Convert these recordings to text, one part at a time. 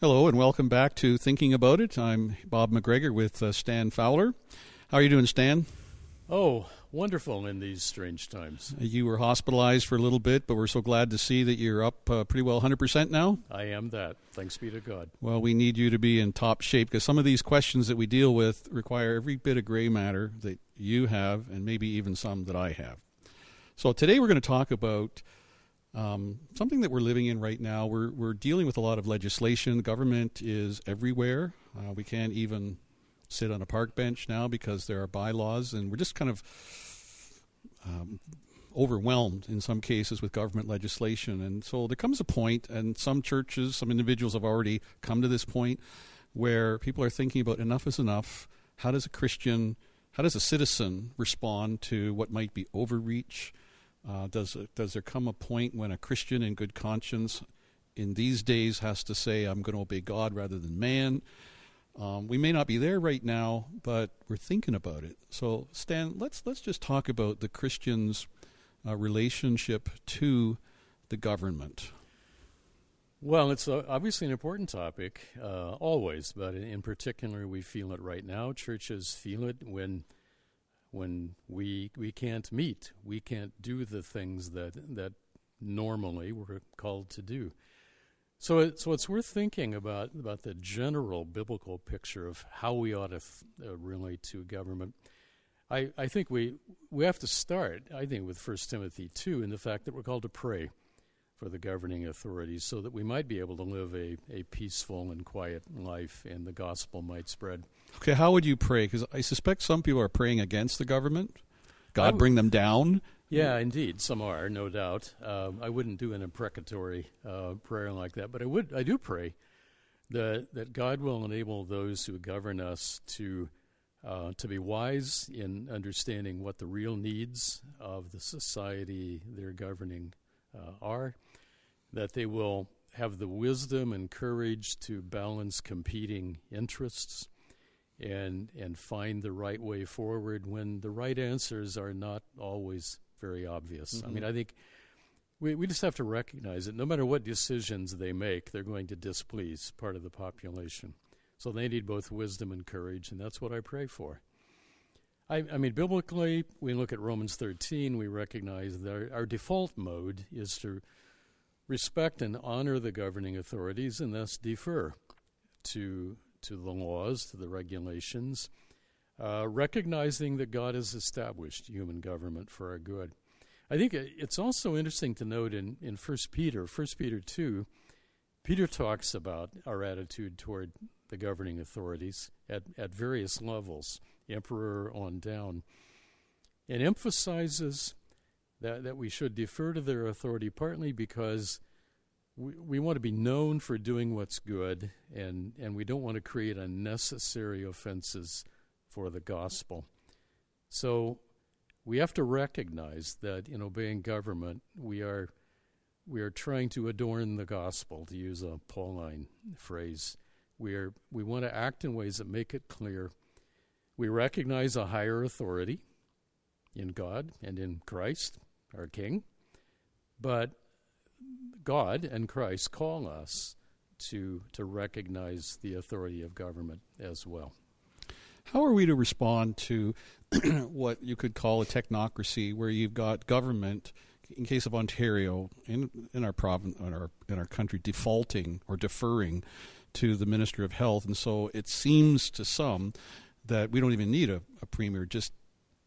Hello and welcome back to Thinking About It. I'm Bob McGregor with uh, Stan Fowler. How are you doing, Stan? Oh, wonderful in these strange times. You were hospitalized for a little bit, but we're so glad to see that you're up uh, pretty well 100% now. I am that. Thanks be to God. Well, we need you to be in top shape because some of these questions that we deal with require every bit of gray matter that you have, and maybe even some that I have. So today we're going to talk about um, something that we're living in right now. We're we're dealing with a lot of legislation. Government is everywhere. Uh, we can't even sit on a park bench now because there are bylaws, and we're just kind of um, overwhelmed in some cases with government legislation. And so there comes a point, and some churches, some individuals have already come to this point where people are thinking about enough is enough. How does a Christian, how does a citizen respond to what might be overreach? Uh, does does there come a point when a Christian in good conscience in these days has to say, "I'm going to obey God rather than man"? Um, we may not be there right now, but we're thinking about it. So, Stan, let's let's just talk about the Christian's uh, relationship to the government. Well, it's uh, obviously an important topic, uh, always, but in, in, particular, we feel it right now. Churches feel it when when we we can't meet, we can't do the things that that normally we're called to do. So, it, so it's worth thinking about about the general biblical picture of how we ought to th- uh, relate to government. I, I think we we have to start, I think, with First Timothy two, and the fact that we're called to pray for the governing authorities, so that we might be able to live a, a peaceful and quiet life, and the gospel might spread. Okay, how would you pray? Because I suspect some people are praying against the government. God bring them down. Yeah, indeed, some are, no doubt. Uh, I wouldn't do an imprecatory uh, prayer like that, but I would. I do pray that that God will enable those who govern us to uh, to be wise in understanding what the real needs of the society they're governing uh, are. That they will have the wisdom and courage to balance competing interests and and find the right way forward when the right answers are not always very obvious. Mm-hmm. I mean, mm-hmm. I think we we just have to recognize that no matter what decisions they make, they're going to displease part of the population. So they need both wisdom and courage, and that's what I pray for. I, I mean, biblically, we look at Romans 13, we recognize that our, our default mode is to respect and honor the governing authorities and thus defer to to the laws, to the regulations, uh, recognizing that God has established human government for our good. I think it's also interesting to note in, in 1 Peter, 1 Peter 2, Peter talks about our attitude toward the governing authorities at, at various levels, emperor on down, and emphasizes that, that we should defer to their authority partly because we, we want to be known for doing what's good, and, and we don't want to create unnecessary offenses for the gospel. So we have to recognize that in obeying government, we are we are trying to adorn the gospel, to use a Pauline phrase. We are we want to act in ways that make it clear. We recognize a higher authority in God and in Christ, our King, but God and Christ call us to to recognize the authority of government as well. How are we to respond to what you could call a technocracy, where you've got government, in case of Ontario, in in our province, in our in our country, defaulting or deferring to the Minister of Health, and so it seems to some that we don't even need a, a premier. Just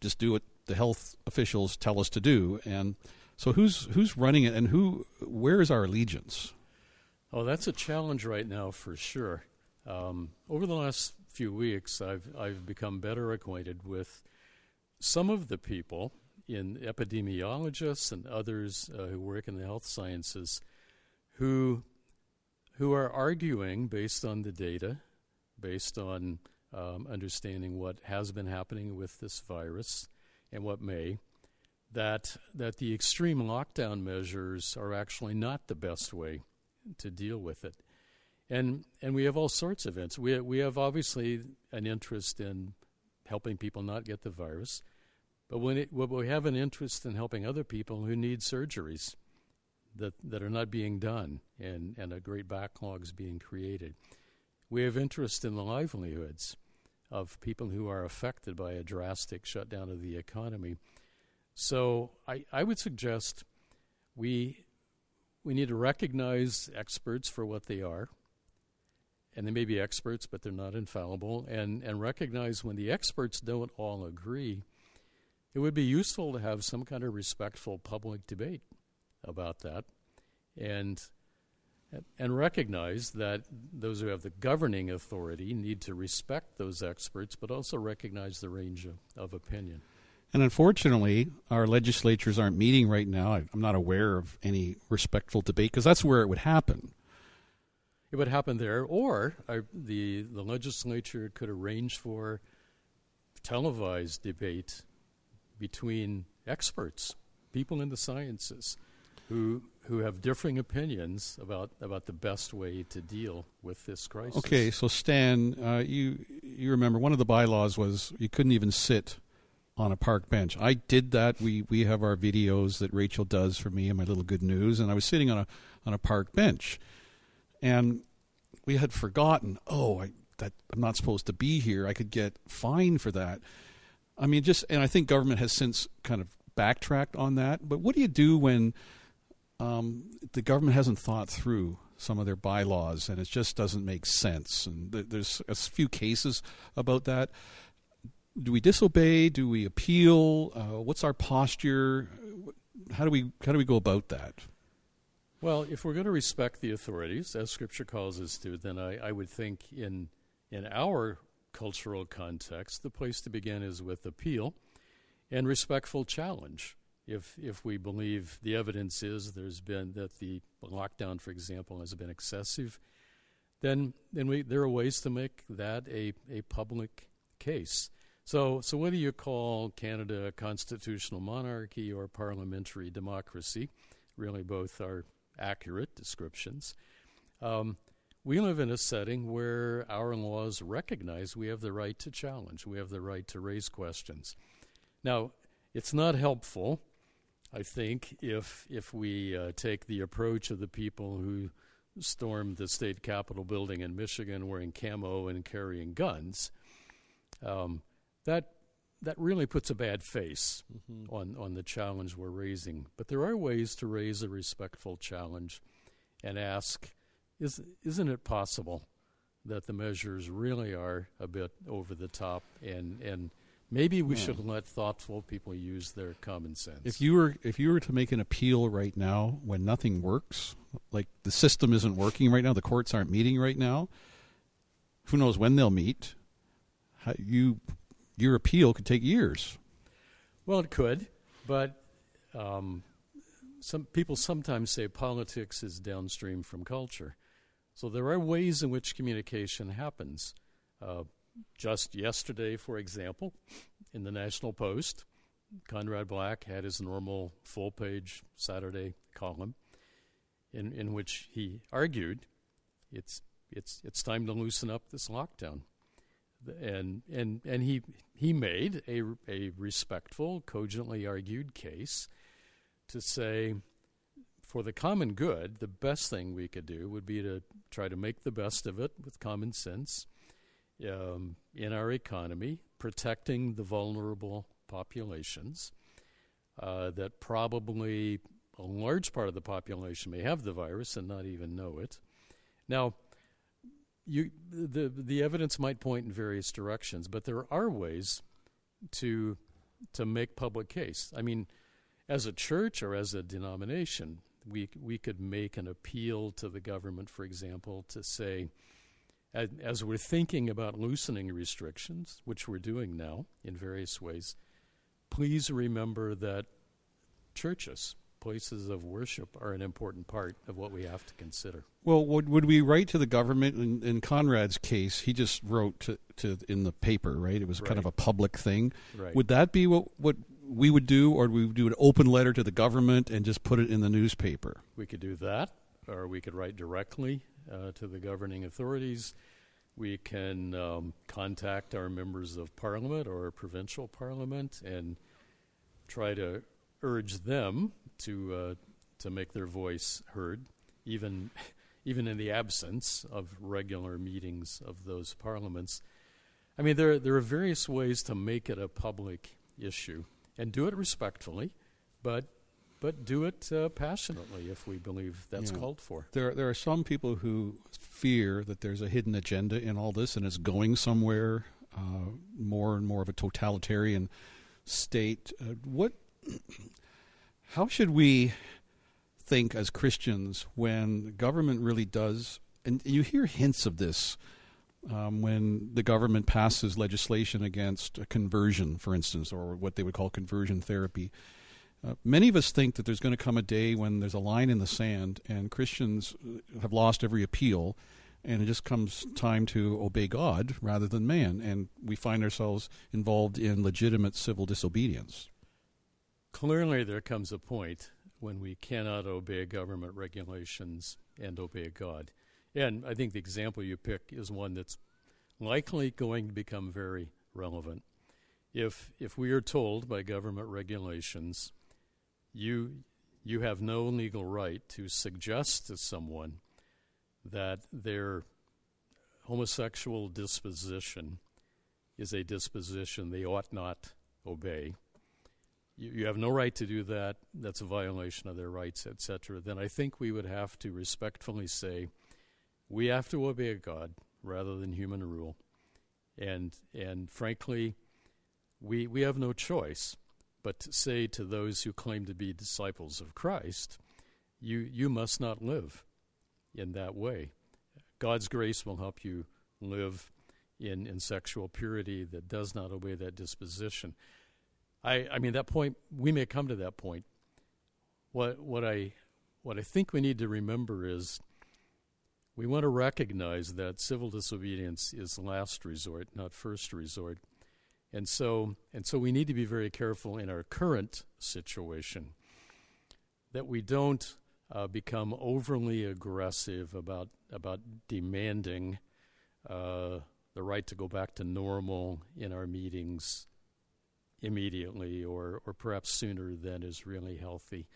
just do what the health officials tell us to do, and so who's who's running it, and who where is our allegiance? Oh, that's a challenge right now for sure. Um, over the last few weeks, I've I've become better acquainted with some of the people in epidemiologists and others uh, who work in the health sciences who who are arguing based on the data, based on um, understanding what has been happening with this virus and what may, that that the extreme lockdown measures are actually not the best way to deal with it. And and we have all sorts of events. We we have obviously an interest in helping people not get the virus, but when it, well, we have an interest in helping other people who need surgeries, that, that are not being done and, and a great backlog is being created. We have interest in the livelihoods of people who are affected by a drastic shutdown of the economy. So I, I would suggest we we need to recognize experts for what they are. And they may be experts, but they're not infallible. And, and recognize when the experts don't all agree, it would be useful to have some kind of respectful public debate about that. And and recognize that those who have the governing authority need to respect those experts, but also recognize the range of, of opinion. And unfortunately, our legislatures aren't meeting right now. I'm not aware of any respectful debate because that's where it would happen. It would happen there, or uh, the the legislature could arrange for televised debate between experts, people in the sciences, who who have differing opinions about about the best way to deal with this crisis. Okay, so Stan, uh, you you remember one of the bylaws was you couldn't even sit on a park bench. I did that. We we have our videos that Rachel does for me and my little good news, and I was sitting on a on a park bench, and we had forgotten. Oh, I, that I'm not supposed to be here. I could get fined for that. I mean, just and I think government has since kind of backtracked on that. But what do you do when um, the government hasn't thought through some of their bylaws and it just doesn't make sense? And th- there's a few cases about that do we disobey? Do we appeal? Uh, what's our posture? How do we how do we go about that? Well, if we're going to respect the authorities, as Scripture calls us to, then I, I would think in in our cultural context, the place to begin is with appeal and respectful challenge. If if we believe the evidence is there's been that the lockdown, for example, has been excessive, then then we, there are ways to make that a, a public case. So, so whether you call Canada a constitutional monarchy or parliamentary democracy, really both are accurate descriptions. Um, we live in a setting where our laws recognize we have the right to challenge, we have the right to raise questions. Now, it's not helpful, I think, if if we uh, take the approach of the people who stormed the state capitol building in Michigan wearing camo and carrying guns. Um, that that really puts a bad face mm-hmm. on on the challenge we're raising. But there are ways to raise a respectful challenge and ask, is isn't it possible that the measures really are a bit over the top and and maybe we yeah. should let thoughtful people use their common sense. If you were if you were to make an appeal right now when nothing works, like the system isn't working right now, the courts aren't meeting right now, who knows when they'll meet? How, you your appeal could take years. Well, it could, but um, some people sometimes say politics is downstream from culture. So there are ways in which communication happens. Uh, just yesterday, for example, in the National Post, Conrad Black had his normal full page Saturday column in, in which he argued it's, it's, it's time to loosen up this lockdown. And and and he he made a a respectful, cogently argued case to say for the common good, the best thing we could do would be to try to make the best of it with common sense um, in our economy, protecting the vulnerable populations uh, that probably a large part of the population may have the virus and not even know it. Now, you the the evidence might point in various directions, but there are ways to to make public case. I mean, as a church or as a denomination, we we could make an appeal to the government, for example, to say, as, as we're thinking about loosening restrictions, which we're doing now in various ways, please remember that churches places of worship are an important part of what we have to consider. Well, would, would we write to the government? In, in Conrad's case, he just wrote to, to in the paper, right? It was right. kind of a public thing. Right. Would that be what, what we would do, or we would do an open letter to the government and just put it in the newspaper? We could do that, or we could write directly uh, to the governing authorities. We can um, contact our members of parliament or provincial parliament and try to urge them to uh, to make their voice heard, even even in the absence of regular meetings of those parliaments. I mean, there there are various ways to make it a public issue and do it respectfully, but but do it uh, passionately if we believe that's Yeah. called for. There, there are some people who fear that there's a hidden agenda in all this, and it's going somewhere uh, more and more of a totalitarian state. Uh, what? How should we think as Christians when government really does? And you hear hints of this um, when the government passes legislation against conversion, for instance, or what they would call conversion therapy. Uh, many of us think that there's going to come a day when there's a line in the sand and Christians uh, have lost every appeal and it just comes time to obey God rather than man and we find ourselves involved in legitimate civil disobedience. Clearly, there comes a point when we cannot obey government regulations and obey God. And I think the example you pick is one that's likely going to become very relevant. If if we are told by government regulations, you you have no legal right to suggest to someone that their homosexual disposition is a disposition they ought not obey. You, you have no right to do that. That's a violation of their rights, etc. Then I think we would have to respectfully say, we have to obey God rather than human rule, and and frankly, we we have no choice but to say to those who claim to be disciples of Christ, you you must not live in that way. God's grace will help you live in, in sexual purity that does not obey that disposition. I, I mean that point we may come to that point. What what I what I think we need to remember is we want to recognize that civil disobedience is last resort, not first resort. And so and so we need to be very careful in our current situation that we don't uh, become overly aggressive about about demanding uh, the right to go back to normal in our meetings immediately or, or perhaps sooner than is really healthy.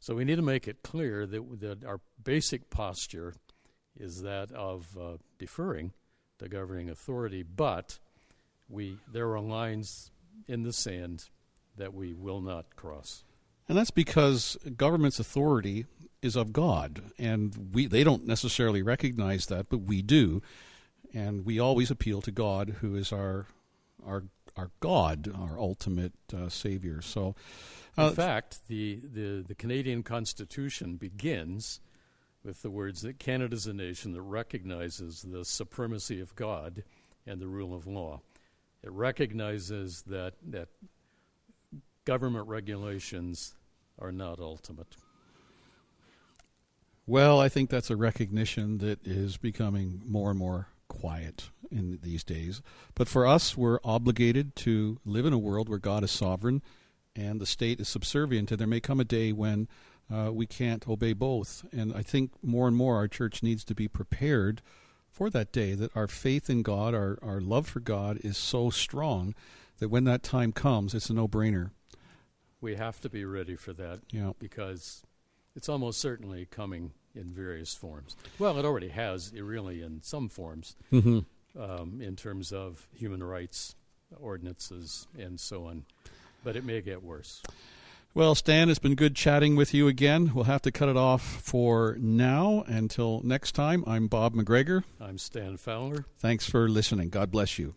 So we need to make it clear that, that our basic posture is that of uh, deferring to governing authority, but we there are lines in the sand that we will not cross. And that's because government's authority is of God, and we they don't necessarily recognize that, but we do, and we always appeal to God, who is our our our God, our ultimate uh, Savior. So, uh, In fact, the, the, the Canadian Constitution begins with the words that Canada is a nation that recognizes the supremacy of God and the rule of law. It recognizes that, that government regulations are not ultimate. well, I think that's a recognition that is becoming more and more quiet in these days. But for us, we're obligated to live in a world where God is sovereign and the state is subservient. And there may come a day when uh, we can't obey both. And I think more and more our church needs to be prepared for that day, that our faith in God, our, our love for God is so strong that when that time comes, it's a no brainer. We have to be ready for that Yeah. because it's almost certainly coming in various forms. Well, it already has, really, in some forms, Mm-hmm. um, in terms of human rights ordinances and so on. But it may get worse. Well, Stan, it's been good chatting with you again. We'll have to cut it off for now. Until next time, I'm Bob McGregor. I'm Stan Fowler. Thanks for listening. God bless you.